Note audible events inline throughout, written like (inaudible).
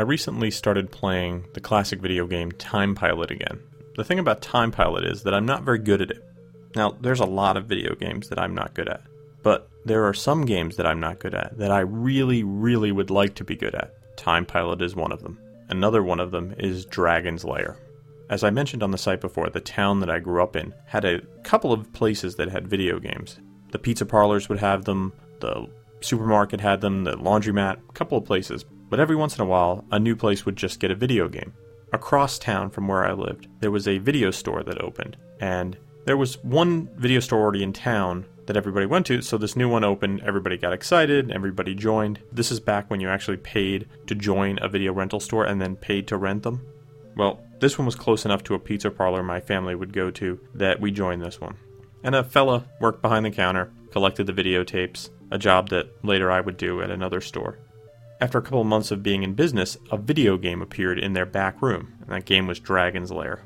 I recently started playing the classic video game Time Pilot again. The thing about Time Pilot is that I'm not very good at it. Now, there's a lot of video games that I'm not good at, but there are some games that I'm not good at that I really, really would like to be good at. Time Pilot is one of them. Another one of them is Dragon's Lair. As I mentioned on the site before, the town that I grew up in had a couple of places that had video games. The pizza parlors would have them, the supermarket had them, the laundromat, a couple of places. But every once in a while, a new place would just get a video game. Across town from where I lived, there was a video store that opened, and there was one video store already in town that everybody went to, so this new one opened, everybody got excited, everybody joined. This is back when you actually paid to join a video rental store and then paid to rent them. Well, this one was close enough to a pizza parlor my family would go to that we joined this one. And a fella worked behind the counter, collected the videotapes, a job that later I would do at another store. After a couple of months of being in business, a video game appeared in their back room, and that game was Dragon's Lair.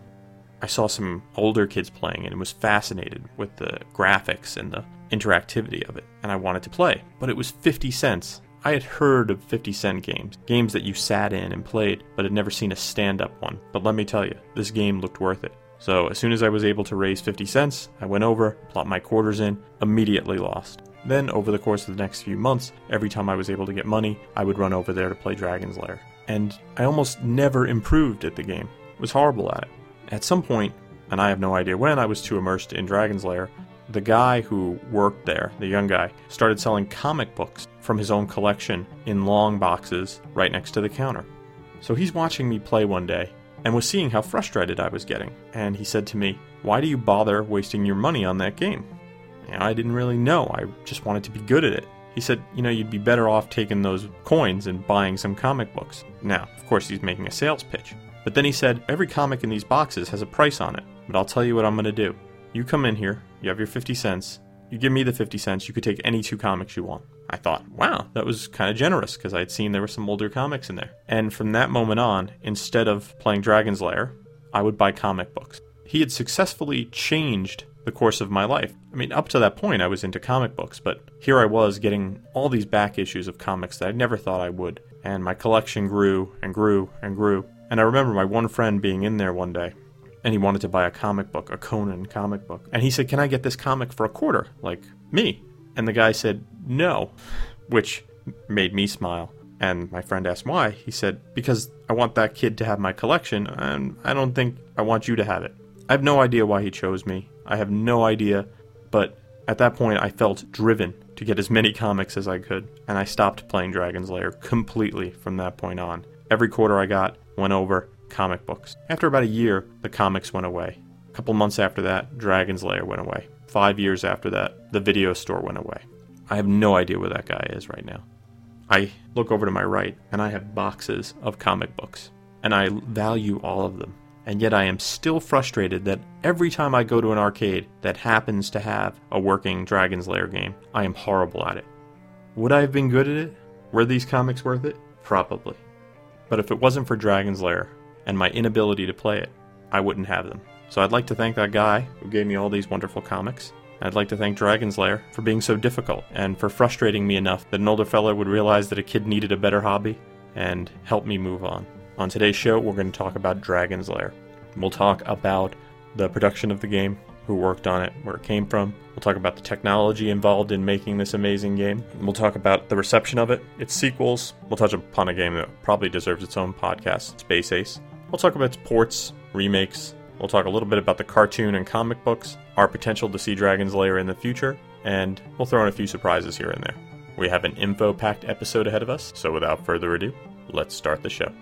I saw some older kids playing it and was fascinated with the graphics and the interactivity of it, and I wanted to play. But it was 50 cents. I had heard of 50 cent games, games that you sat in and played, but had never seen a stand up one. But let me tell you, this game looked worth it. So as soon as I was able to raise 50 cents, I went over, plopped my quarters in, immediately lost. Then, over the course of the next few months, every time I was able to get money, I would run over there to play Dragon's Lair. And I almost never improved at the game. was horrible at it. At some point, and I have no idea when, I was too immersed in Dragon's Lair, the guy who worked there, the young guy, started selling comic books from his own collection in long boxes right next to the counter. So he's watching me play one day and was seeing how frustrated I was getting, and he said to me, Why do you bother wasting your money on that game? I didn't really know, I just wanted to be good at it. He said, You know, you'd be better off taking those coins and buying some comic books. Now, of course, he's making a sales pitch. But then he said, Every comic in these boxes has a price on it, but I'll tell you what I'm going to do. You come in here, you have your 50 cents, you give me the 50 cents, you could take any two comics you want. I thought, wow, that was kind of generous because I had seen there were some older comics in there. And from that moment on, instead of playing Dragon's Lair, I would buy comic books. He had successfully changed the course of my life. I mean, up to that point, I was into comic books, but here I was getting all these back issues of comics that I never thought I would. And my collection grew and grew and grew. And I remember my one friend being in there one day, and he wanted to buy a comic book, a Conan comic book. And he said, Can I get this comic for a quarter? Like me. And the guy said, No, which made me smile. And my friend asked why. He said, Because I want that kid to have my collection, and I don't think I want you to have it. I have no idea why he chose me. I have no idea, but at that point I felt driven to get as many comics as I could, and I stopped playing Dragon's Lair completely from that point on. Every quarter I got went over comic books. After about a year, the comics went away. A couple months after that, Dragon's Lair went away. Five years after that, the video store went away. I have no idea where that guy is right now. I look over to my right, and I have boxes of comic books, and I value all of them. And yet I am still frustrated that every time I go to an arcade that happens to have a working Dragon's Lair game, I am horrible at it. Would I have been good at it? Were these comics worth it? Probably. But if it wasn't for Dragon's Lair and my inability to play it, I wouldn't have them. So I'd like to thank that guy who gave me all these wonderful comics. I'd like to thank Dragon's Lair for being so difficult and for frustrating me enough that an older fella would realize that a kid needed a better hobby and help me move on. On today's show, we're going to talk about Dragon's Lair. We'll talk about the production of the game, who worked on it, where it came from. We'll talk about the technology involved in making this amazing game. We'll talk about the reception of it, its sequels. We'll touch upon a game that probably deserves its own podcast, Space Ace. We'll talk about its ports, remakes. We'll talk a little bit about the cartoon and comic books, our potential to see Dragon's Lair in the future, and we'll throw in a few surprises here and there. We have an info packed episode ahead of us, so without further ado, let's start the show.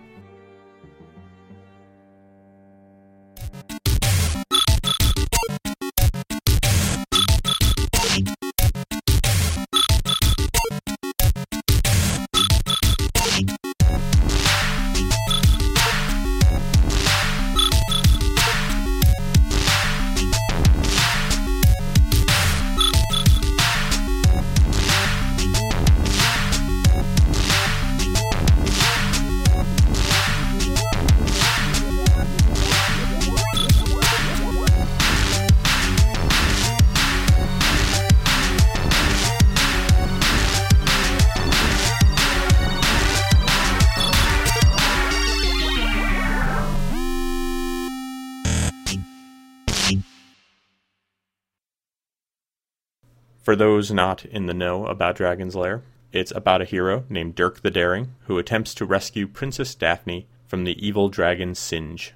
For those not in the know about Dragon's Lair, it's about a hero named Dirk the Daring who attempts to rescue Princess Daphne from the evil dragon Singe.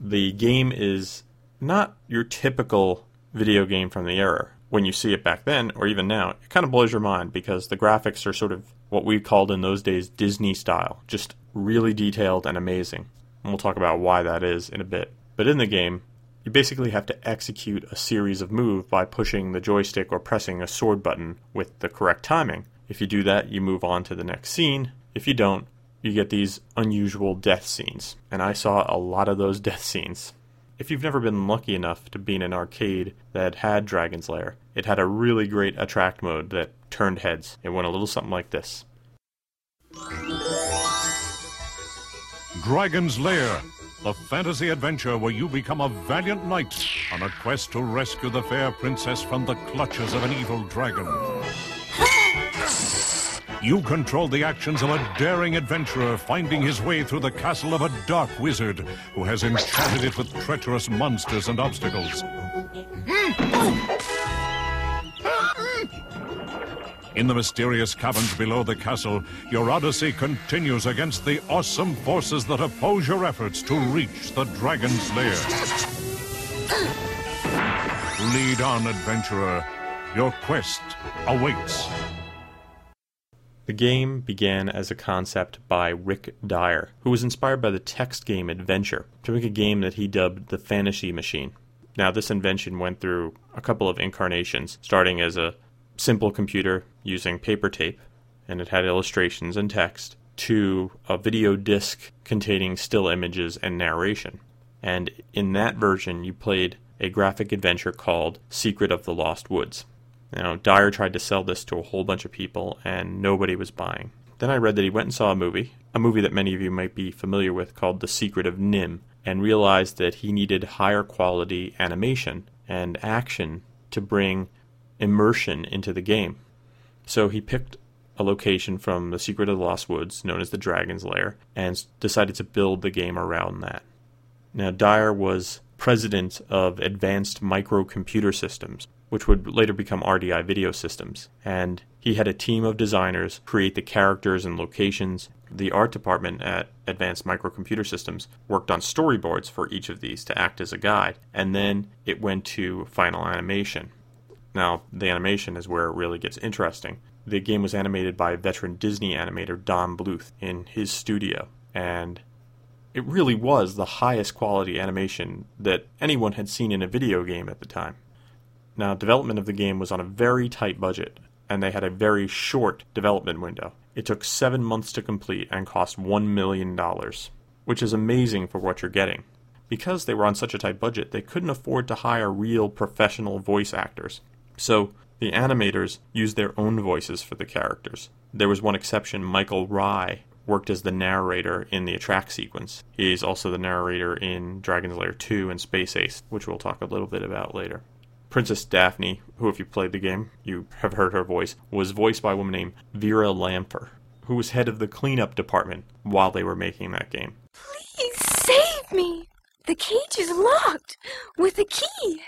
The game is not your typical video game from the era. When you see it back then, or even now, it kind of blows your mind because the graphics are sort of what we called in those days Disney style, just really detailed and amazing. And we'll talk about why that is in a bit. But in the game, you basically have to execute a series of moves by pushing the joystick or pressing a sword button with the correct timing. If you do that, you move on to the next scene. If you don't, you get these unusual death scenes. And I saw a lot of those (laughs) death scenes. If you've never been lucky enough to be in an arcade that had Dragon's Lair, it had a really great attract mode that turned heads. It went a little something like this. Dragon's Lair, the fantasy adventure where you become a valiant knight on a quest to rescue the fair princess from the clutches of an evil dragon. You control the actions of a daring adventurer finding his way through the castle of a dark wizard who has enchanted it with treacherous monsters and obstacles. Hmm. In the mysterious caverns below the castle, your odyssey continues against the awesome forces that oppose your efforts to reach the dragon's lair. Lead on, adventurer. Your quest awaits. The game began as a concept by Rick Dyer, who was inspired by the text game Adventure to make a game that he dubbed the Fantasy Machine. Now, this invention went through a couple of incarnations, starting as a simple computer using paper tape, and it had illustrations and text, to a video disc containing still images and narration. And in that version, you played a graphic adventure called Secret of the Lost Woods. Now, Dyer tried to sell this to a whole bunch of people, and nobody was buying. Then I read that he went and saw a movie, a movie that many of you might be familiar with called The Secret of NIMH, and realized that he needed higher quality animation and action to bring immersion into the game. So he picked a location from The Secret of the Lost Woods, known as the Dragon's Lair, and decided to build the game around that. Now, Dyer was president of Advanced Microcomputer Systems, which would later become RDI Video Systems, and he had a team of designers create the characters and locations. The art department at Advanced Microcomputer Systems worked on storyboards for each of these to act as a guide, and then it went to final animation. Now, the animation is where it really gets interesting. The game was animated by veteran Disney animator Don Bluth in his studio, and it really was the highest quality animation that anyone had seen in a video game at the time. Now, development of the game was on a very tight budget, and they had a very short development window. It took seven months to complete and cost $1 million, which is amazing for what you're getting. Because they were on such a tight budget, they couldn't afford to hire real professional voice actors. So, the animators used their own voices for the characters. There was one exception Michael Rye worked as the narrator in the attract sequence. He's also the narrator in Dragon's Lair 2 and Space Ace, which we'll talk a little bit about later. Princess Daphne, who, if you played the game, you have heard her voice, was voiced by a woman named Vera Lanpher, who was head of the cleanup department while they were making that game. Please save me! The cage is locked with a key.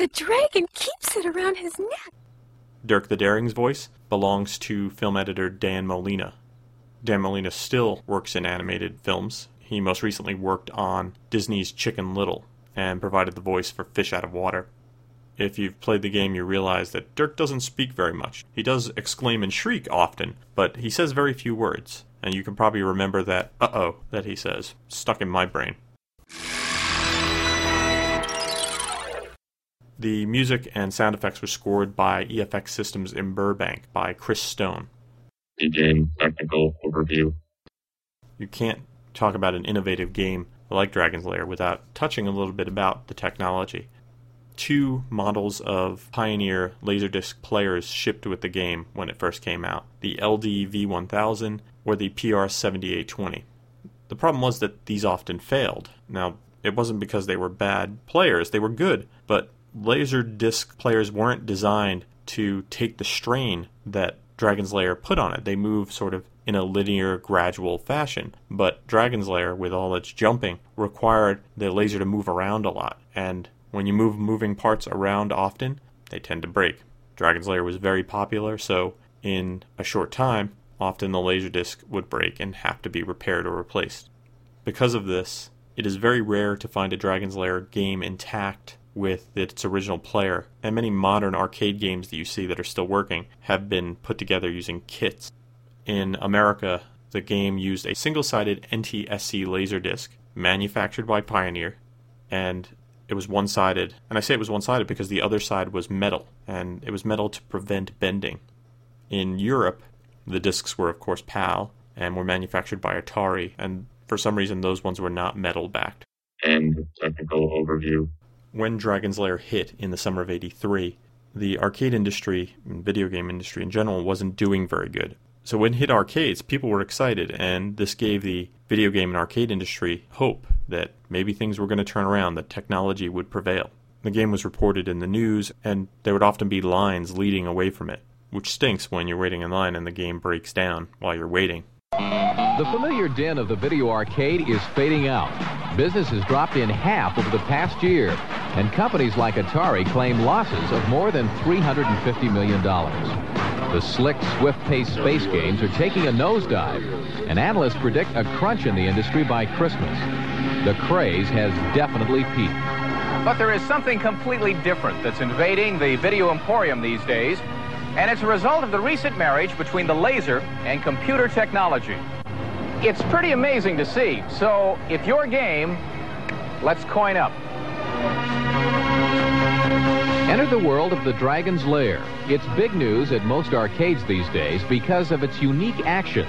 The dragon keeps it around his neck. Dirk the Daring's voice belongs to film editor Dan Molina. Dan Molina still works in animated films. He most recently worked on Disney's Chicken Little and provided the voice for Fish Out of Water. If you've played the game, you realize that Dirk doesn't speak very much. He does exclaim and shriek often, but he says very few words. And you can probably remember that uh oh that he says, stuck in my brain. The music and sound effects were scored by EFX Systems in Burbank by Chris Stone. Begin technical overview. You can't talk about an innovative game like Dragon's Lair without touching a little bit about the technology. Two models of Pioneer Laserdisc players shipped with the game when it first came out the LD V1000 or the PR 7820. The problem was that these often failed. Now, it wasn't because they were bad players, they were good, but laser disc players weren't designed to take the strain that Dragon's Lair put on it. They move sort of in a linear, gradual fashion. But Dragon's Lair, with all its jumping, required the laser to move around a lot. And when you move moving parts around often, they tend to break. Dragon's Lair was very popular, so in a short time, often the laser disc would break and have to be repaired or replaced. Because of this, it is very rare to find a Dragon's Lair game intact with its original player, and many modern arcade games that you see that are still working have been put together using kits. In America, the game used a single sided NTSC Laserdisc manufactured by Pioneer, and it was one sided. And I say it was one sided because the other side was metal, and it was metal to prevent bending. In Europe, the discs were, of course, PAL and were manufactured by Atari, and for some reason, those ones were not metal backed. And technical overview. When Dragon's Lair hit in the summer of 83, the arcade industry, and video game industry in general, wasn't doing very good. So when it hit arcades, people were excited, and this gave the video game and arcade industry hope that maybe things were going to turn around, that technology would prevail. The game was reported in the news, and there would often be lines leading away from it, which stinks when you're waiting in line and the game breaks down while you're waiting. The familiar din of the video arcade is fading out. Business has dropped in half over the past year, and companies like Atari claim losses of more than $350 million. The slick, swift-paced space games are taking a nosedive, and analysts predict a crunch in the industry by Christmas. The craze has definitely peaked. But there is something completely different that's invading the video emporium these days, and it's a result of the recent marriage between the laser and computer technology. It's pretty amazing to see. So, if your game, let's coin up. Enter the world of the Dragon's Lair. It's big news at most arcades these days because of its unique action.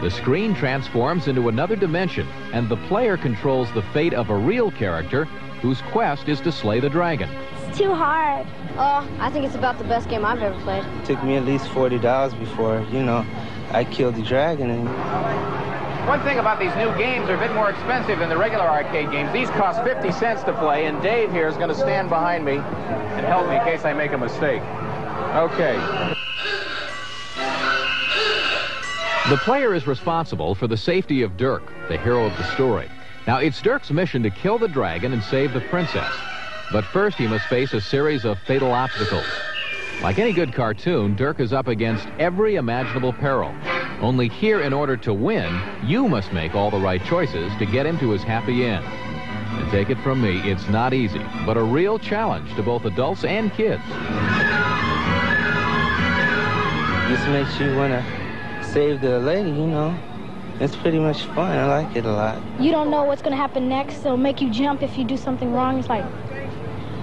The screen transforms into another dimension, and the player controls the fate of a real character whose quest is to slay the dragon. It's too hard. Oh, I think it's about the best game I've ever played. It took me at least $40 before, you know, I killed the dragon. And... One thing about these new games, they're a bit more expensive than the regular arcade games. These cost 50 cents to play, and Dave here is going to stand behind me and help me in case I make a mistake. Okay. The player is responsible for the safety of Dirk, the hero of the story. Now, it's Dirk's mission to kill the dragon and save the princess. But first, he must face a series of fatal obstacles. Like any good cartoon, Dirk is up against every imaginable peril. Only here, in order to win, you must make all the right choices to get him to his happy end. And take it from me, it's not easy, but a real challenge to both adults and kids. Just makes you want to save the lady, you know. It's pretty much fun. I like it a lot. You don't know what's going to happen next. It'll make you jump if you do something wrong. It's like,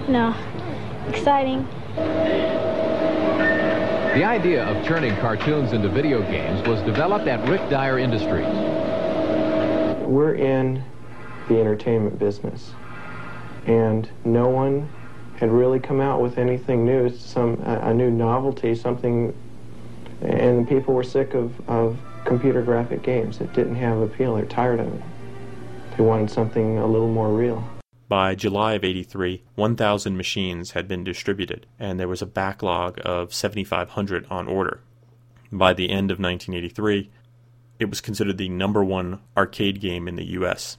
you know, exciting. The idea of turning cartoons into video games was developed at Rick Dyer Industries. We're in the entertainment business, and no one had really come out with anything new, some a, a new novelty, something, and people were sick of, of computer graphic games. It didn't have appeal. They're tired of it. They wanted something a little more real. By July of 83, 1,000 machines had been distributed, and there was a backlog of 7,500 on order. By the end of 1983, it was considered the number one arcade game in the US.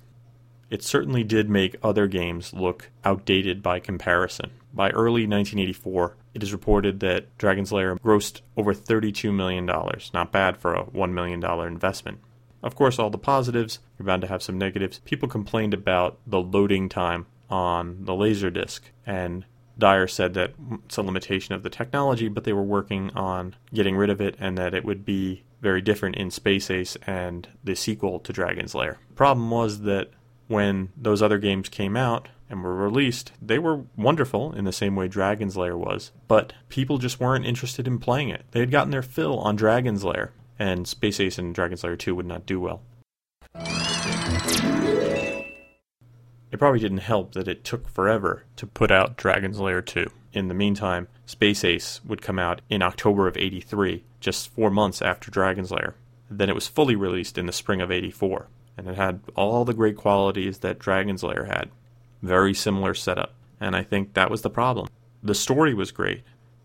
It certainly did make other games look outdated by comparison. By early 1984, it is reported that Dragon's Lair grossed over $32 million. Not bad for a $1 million investment. Of course, all the positives, you're bound to have some negatives. People complained about the loading time on the Laserdisc, and Dyer said that it's a limitation of the technology, but they were working on getting rid of it and that it would be very different in Space Ace and the sequel to Dragon's Lair. Problem was that when those other games came out and were released, they were wonderful in the same way Dragon's Lair was, but people just weren't interested in playing it. They had gotten their fill on Dragon's Lair, and Space Ace and Dragon's Lair 2 would not do well. It probably didn't help that it took forever to put out Dragon's Lair 2. In the meantime, Space Ace would come out in October of 83, just four months after Dragon's Lair. Then it was fully released in the spring of 84, and it had all the great qualities that Dragon's Lair had. Very similar setup, and I think that was the problem. The story was great,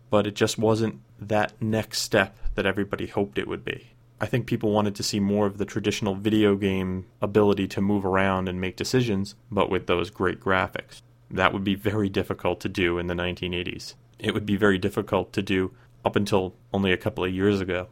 but it just wasn't that next step that everybody hoped it would be. I think people wanted to see more of the traditional video game ability to move around and make decisions, but with those great graphics. That would be very difficult to do in the 1980s. It would be very difficult to do up until only a couple of years ago.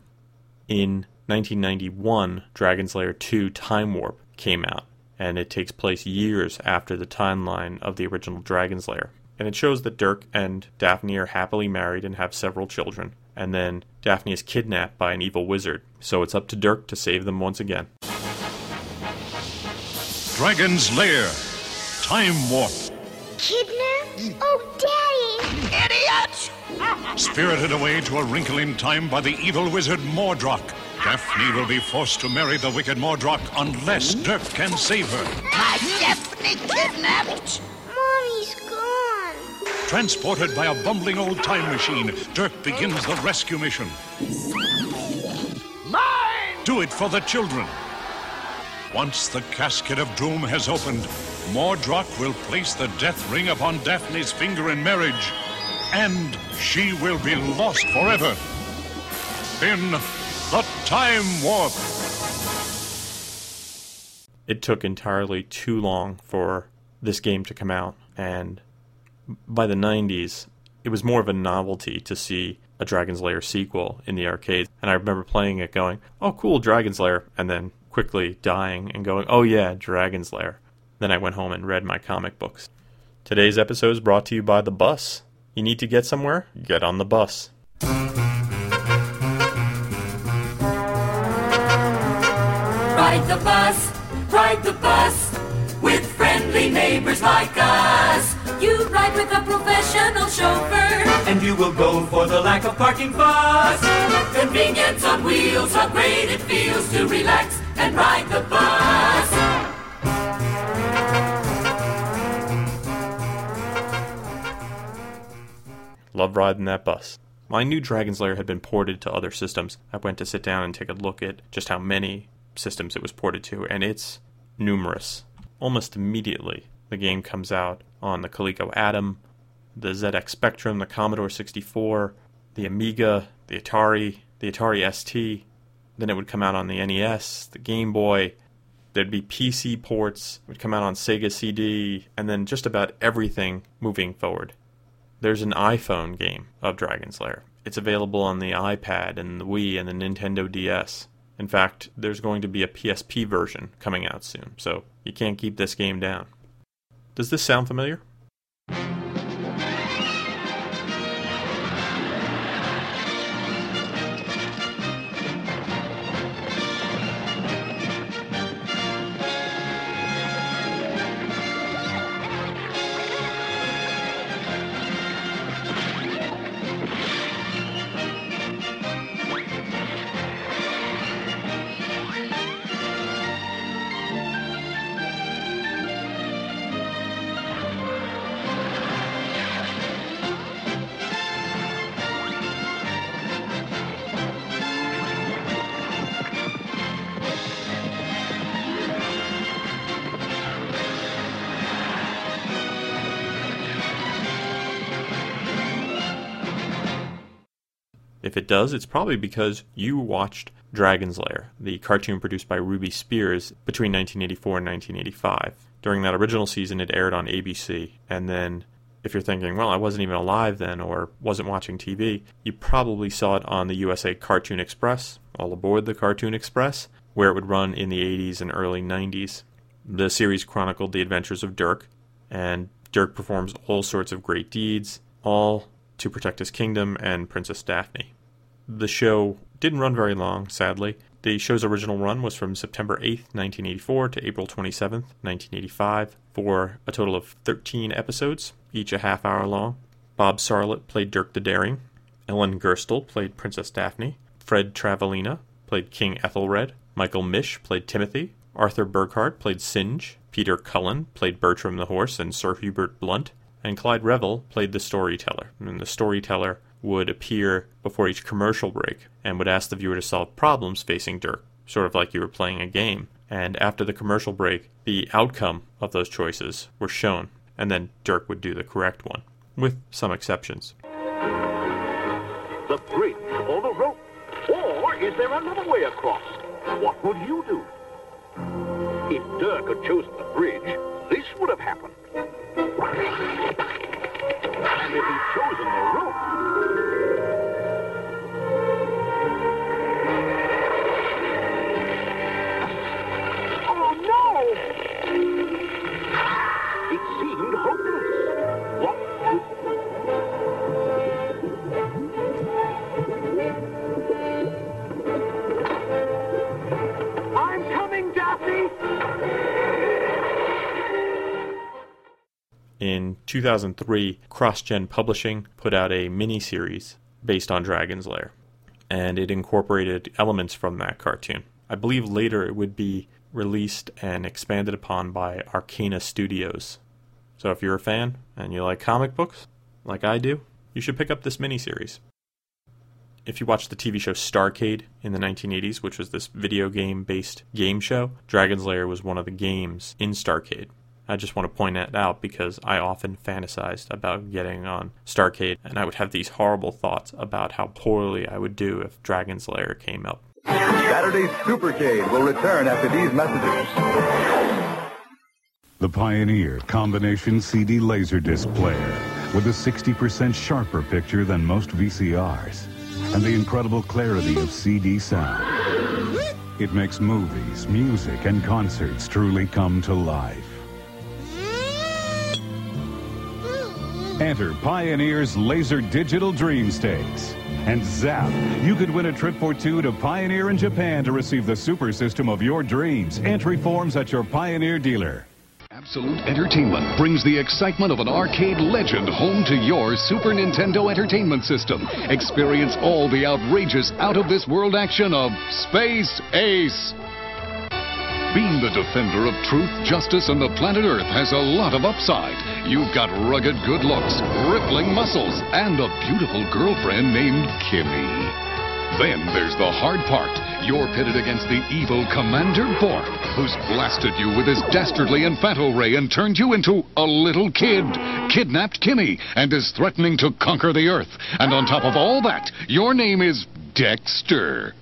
In 1991, Dragon's Lair 2 Time Warp came out, and it takes place years after the timeline of the original Dragon's Lair. And it shows that Dirk and Daphne are happily married and have several children. And then Daphne is kidnapped by an evil wizard, so it's up to Dirk to save them once again. Dragon's Lair. Time Warp. Kidnapped? Oh, Daddy! Idiot! Spirited away to a wrinkle in time by the evil wizard Mordroc. Daphne will be forced to marry the wicked Mordroc unless Dirk can save her. My Daphne kidnapped! Mommy's gone. Transported by a bumbling old time machine, Dirk begins the rescue mission. Mine! Do it for the children. Once the casket of doom has opened, Mordroc will place the death ring upon Daphne's finger in marriage, and she will be lost forever. In the Time Warp. It took entirely too long for this game to come out, and by the 90s, it was more of a novelty to see a Dragon's Lair sequel in the arcade. And I remember playing it going, oh, cool, Dragon's Lair, and then quickly dying and going, oh yeah, Dragon's Lair. Then I went home and read my comic books. Today's episode is brought to you by the bus. You need to get somewhere? Get on the bus. Ride the bus, ride the bus with friendly neighbors like us. Chauffeur, and you will go for the lack of parking fuss. Convenience on wheels, how great it feels to relax and ride the bus. Love riding that bus. I knew Dragon's Lair had been ported to other systems. I went to sit down and take a look at just how many systems it was ported to, and it's numerous. Almost immediately, the game comes out on the Coleco Adam, the ZX Spectrum, the Commodore 64, the Amiga, the Atari, the Atari ST. Then it would come out on the NES, the Game Boy. There'd be PC ports, it would come out on Sega CD, and then just about everything moving forward. There's an iPhone game of Dragon's Lair. It's available on the iPad and the Wii and the Nintendo DS. In fact, there's going to be a PSP version coming out soon, so you can't keep this game down. Does this sound familiar? Does, it's probably because you watched Dragon's Lair, the cartoon produced by Ruby Spears between 1984 and 1985. During that original season, it aired on ABC, and then if you're thinking, well, I wasn't even alive then or wasn't watching TV, you probably saw it on the USA Cartoon Express, all aboard the Cartoon Express, where it would run in the 80s and early 90s. The series chronicled the adventures of Dirk, and Dirk performs all sorts of great deeds, all to protect his kingdom and Princess Daphne. The show didn't run very long, sadly. The show's original run was from September 8th, 1984 to April 27th, 1985, for a total of 13 episodes, each a half hour long. Bob Sarlatte played Dirk the Daring. Ellen Gerstle played Princess Daphne. Fred Travalena played King Ethelred. Michael Mish played Timothy. Arthur Burghardt played Singe. Peter Cullen played Bertram the Horse and Sir Hubert Blunt and Clive Revill played the storyteller. And the storyteller would appear before each commercial break and would ask the viewer to solve problems facing Dirk, sort of like you were playing a game. And after the commercial break, the outcome of those choices were shown, and then Dirk would do the correct one, with some exceptions. The bridge or the rope? Or is there another way across? What would you do? If Dirk had chosen the bridge, this would have happened. And if he'd chosen the rope, In 2003, CrossGen Publishing put out a mini-series based on Dragon's Lair, and it incorporated elements from that cartoon. I believe later it would be released and expanded upon by Arcana Studios. So if you're a fan and you like comic books, like I do, you should pick up this miniseries. If you watched the TV show Starcade in the 1980s, which was this video game based game show, Dragon's Lair was one of the games in Starcade. I just want to point that out because I often fantasized about getting on Starcade, and I would have these horrible thoughts about how poorly I would do if Dragon's Lair came up. Saturday's Supercade will return after these messages. The Pioneer Combination CD Laserdisc player with a 60% sharper picture than most VCRs and the incredible clarity of CD sound. It makes movies, music, and concerts truly come to life. Enter Pioneer's Laser Digital Dream Stakes. And zap, you could win a trip for two to Pioneer in Japan to receive the super system of your dreams. Entry forms at your Pioneer dealer. Absolute Entertainment brings the excitement of an arcade legend home to your Super Nintendo Entertainment System. Experience all the outrageous, out of this world action of Space Ace. Being the defender of truth, justice, and the planet Earth has a lot of upside. You've got rugged good looks, rippling muscles, and a beautiful girlfriend named Kimmy. Then there's the hard part. You're pitted against the evil Commander Borf, who's blasted you with his dastardly infanto ray and turned you into a little kid, kidnapped Kimmy, and is threatening to conquer the Earth. And on top of all that, your name is Dexter.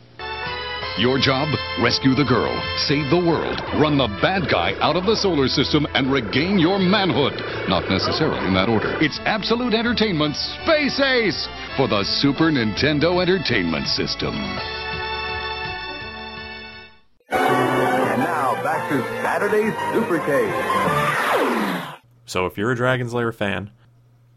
Your job? Rescue the girl, save the world, run the bad guy out of the solar system, and regain your manhood. Not necessarily in that order. It's absolute entertainment Space Ace for the Super Nintendo Entertainment System. And now back to Saturday's Supercade. So if you're a Dragon's Lair fan,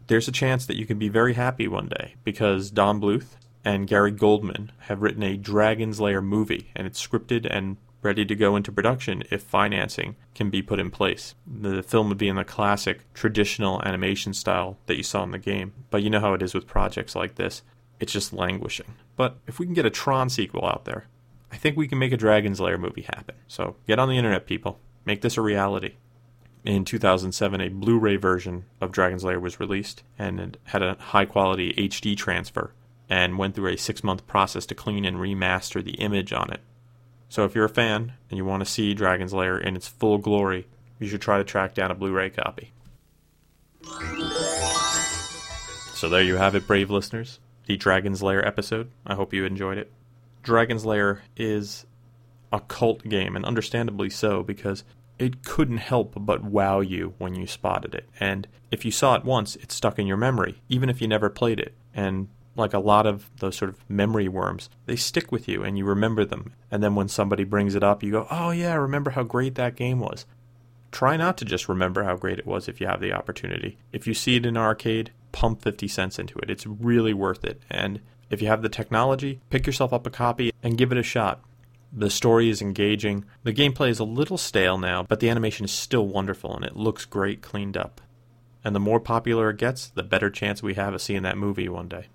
there's a chance that you can be very happy one day because Don Bluth and Gary Goldman have written a Dragon's Lair movie, and it's scripted and ready to go into production if financing can be put in place. The film would be in the classic traditional animation style that you saw in the game, but you know how it is with projects like this. It's just languishing. But if we can get a Tron sequel out there, I think we can make a Dragon's Lair movie happen. So get on the internet, people. Make this a reality. In 2007, a Blu ray version of Dragon's Lair was released, and it had a high quality HD transfer and went through a six month process to clean and remaster the image on it. So if you're a fan and you want to see Dragon's Lair in its full glory, you should try to track down a Blu ray copy. So there you have it, brave listeners. The Dragon's Lair episode. I hope you enjoyed it. Dragon's Lair is a cult game, and understandably so, because it couldn't help but wow you when you spotted it. And if you saw it once, it stuck in your memory, even if you never played it. And like a lot of those sort of memory worms, they stick with you and you remember them. And then when somebody brings it up, you go, oh yeah, remember how great that game was. Try not to just remember how great it was if you have the opportunity. If you see it in an arcade, pump 50 cents into it. It's really worth it. And if you have the technology, pick yourself up a copy and give it a shot. The story is engaging. The gameplay is a little stale now, but the animation is still wonderful and it looks great cleaned up. And the more popular it gets, the better chance we have of seeing that movie one day.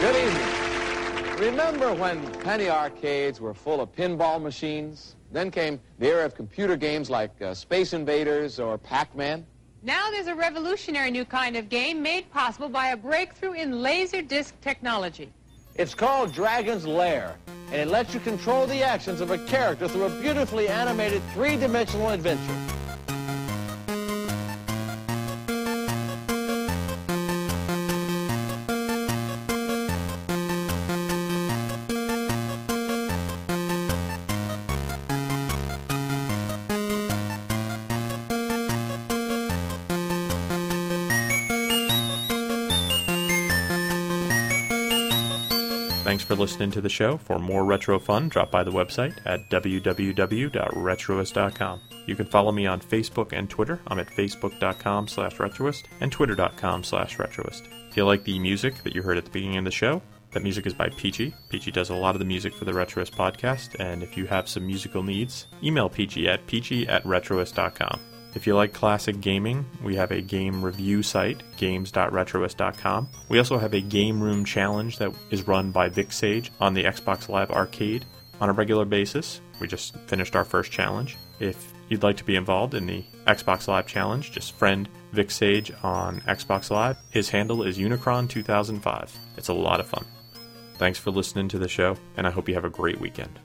Good evening. Remember when penny arcades were full of pinball machines? Then came the era of computer games like uh, Space Invaders or Pac-Man. Now there's a revolutionary new kind of game made possible by a breakthrough in laser disc technology. It's called Dragon's Lair, and it lets you control the actions of a character through a beautifully animated three-dimensional adventure. Thanks for listening to the show. For more retro fun, drop by the website at www.retroist.com. You can follow me on Facebook and Twitter. I'm at facebook.com slash retroist and twitter.com slash retroist. If you like the music that you heard at the beginning of the show, That music is by Peachy. Peachy does a lot of the music for the Retroist podcast, and if you have some musical needs, email Peachy at peachy at retroist.com. If you like classic gaming, we have a game review site, games.retroist.com. We also have a game room challenge that is run by Vic Sage on the Xbox Live Arcade on a regular basis. We just finished our first challenge. If you'd like to be involved in the Xbox Live challenge, just friend Vic Sage on Xbox Live. His handle is Unicron2005. It's a lot of fun. Thanks for listening to the show, and I hope you have a great weekend.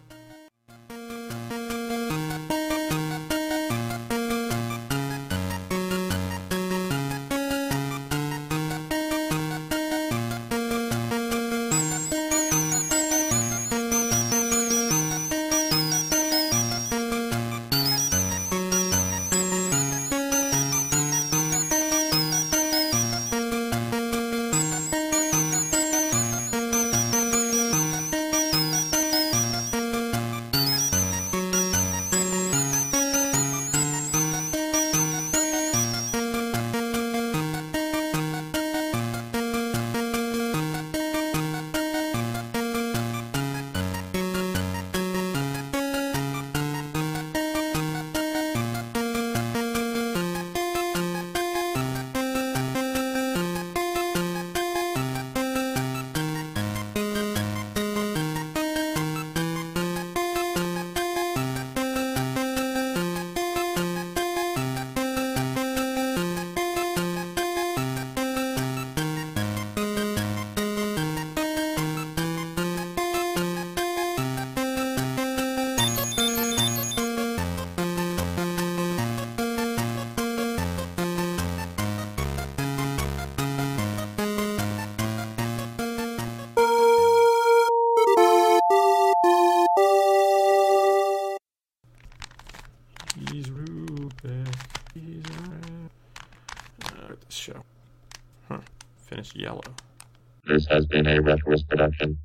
Has been a Retroist production.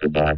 Goodbye.